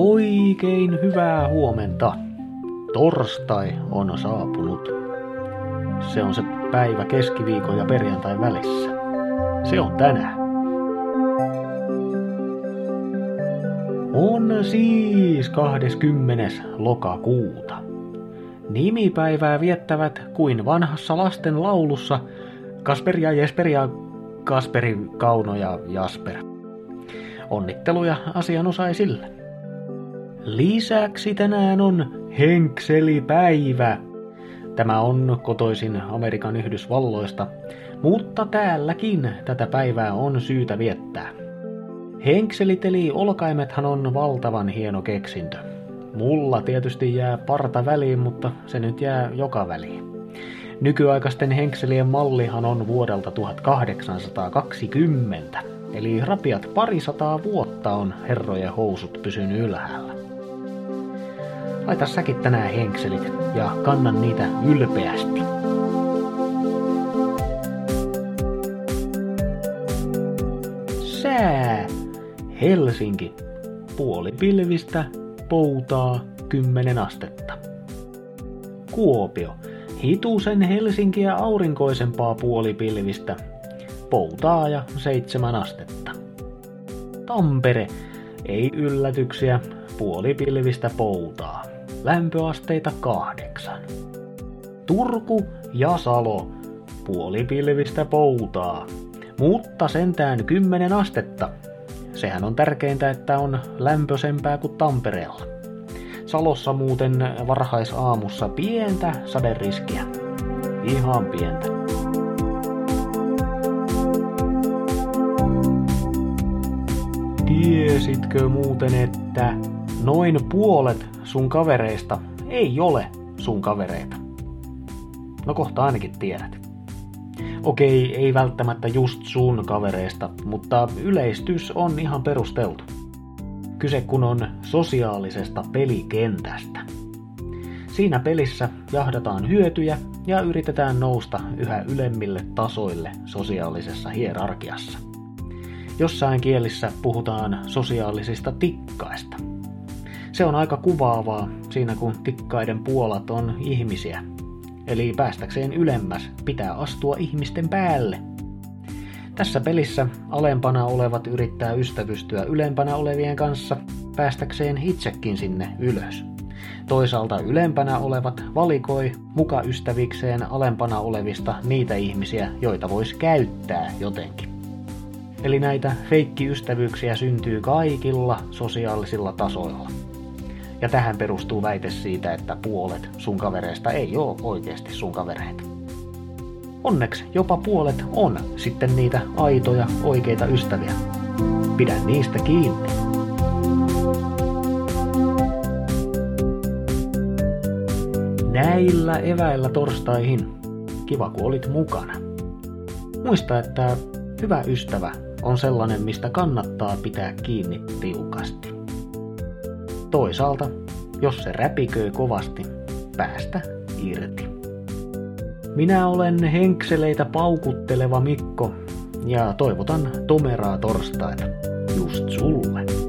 Oikein hyvää huomenta. Torstai on saapunut. Se on se päivä keskiviikon ja perjantai välissä. Se on tänään. On siis 20. lokakuuta. Nimipäivää viettävät kuin vanhassa lasten laulussa Kasper ja Jesper ja Kasperi, Kauno ja Jasper. Onnitteluja asianosaisille. Lisäksi tänään on Henkselipäivä. Tämä on kotoisin Amerikan Yhdysvalloista, mutta täälläkin tätä päivää on syytä viettää. Henkselit eli olkaimethan on valtavan hieno keksintö. Mulla tietysti jää parta väliin, mutta se nyt jää joka väliin. Nykyaikaisten henkselien mallihan on vuodelta 1820, eli rapiat parisataa vuotta on herrojen housut pysynyt ylhäällä. Laita säkin tänään henkselit ja kannan niitä ylpeästi. Sää. Helsinki. Puoli pilvistä, poutaa 10 astetta. Kuopio. Hitusen Helsinkiä aurinkoisempaa puolipilvistä, poutaa ja 7 astetta. Tampere. Ei yllätyksiä, puolipilvistä poutaa. Lämpöasteita kahdeksan. Turku ja Salo. Puolipilvistä poutaa. Mutta sentään 10 astetta. Sehän on tärkeintä, että on lämpösempää kuin Tampereella. Salossa muuten varhaisaamussa pientä saderiskiä. Ihan pientä. Tiesitkö muuten, että noin puolet sun kavereista ei ole sun kavereita? No kohta ainakin tiedät. Okei, ei välttämättä just sun kavereista, mutta yleistys on ihan perusteltu. Kyse kun on sosiaalisesta pelikentästä. Siinä pelissä jahdataan hyötyjä ja yritetään nousta yhä ylemmille tasoille sosiaalisessa hierarkiassa. Jossain kielissä puhutaan sosiaalisista tikkaista. Se on aika kuvaavaa siinä kun tikkaiden puolat on ihmisiä. Eli päästäkseen ylemmäs pitää astua ihmisten päälle. Tässä pelissä alempana olevat yrittää ystävystyä ylempänä olevien kanssa päästäkseen itsekin sinne ylös. Toisaalta ylempänä olevat valikoi muka ystävikseen alempana olevista niitä ihmisiä, joita voisi käyttää jotenkin. Eli näitä feikkiystävyyksiä syntyy kaikilla sosiaalisilla tasoilla. Ja tähän perustuu väite siitä, että puolet sun kavereista ei ole oikeasti sun kavereita. Onneksi jopa puolet on sitten niitä aitoja, oikeita ystäviä. Pidä niistä kiinni. Näillä eväillä torstaihin. Kiva kun olit mukana. Muista, että hyvä ystävä on sellainen, mistä kannattaa pitää kiinni tiukasti. Toisaalta, jos se räpiköi kovasti, päästä irti. Minä olen henkseleitä paukutteleva Mikko ja toivotan tomeraa torstaita just sulle.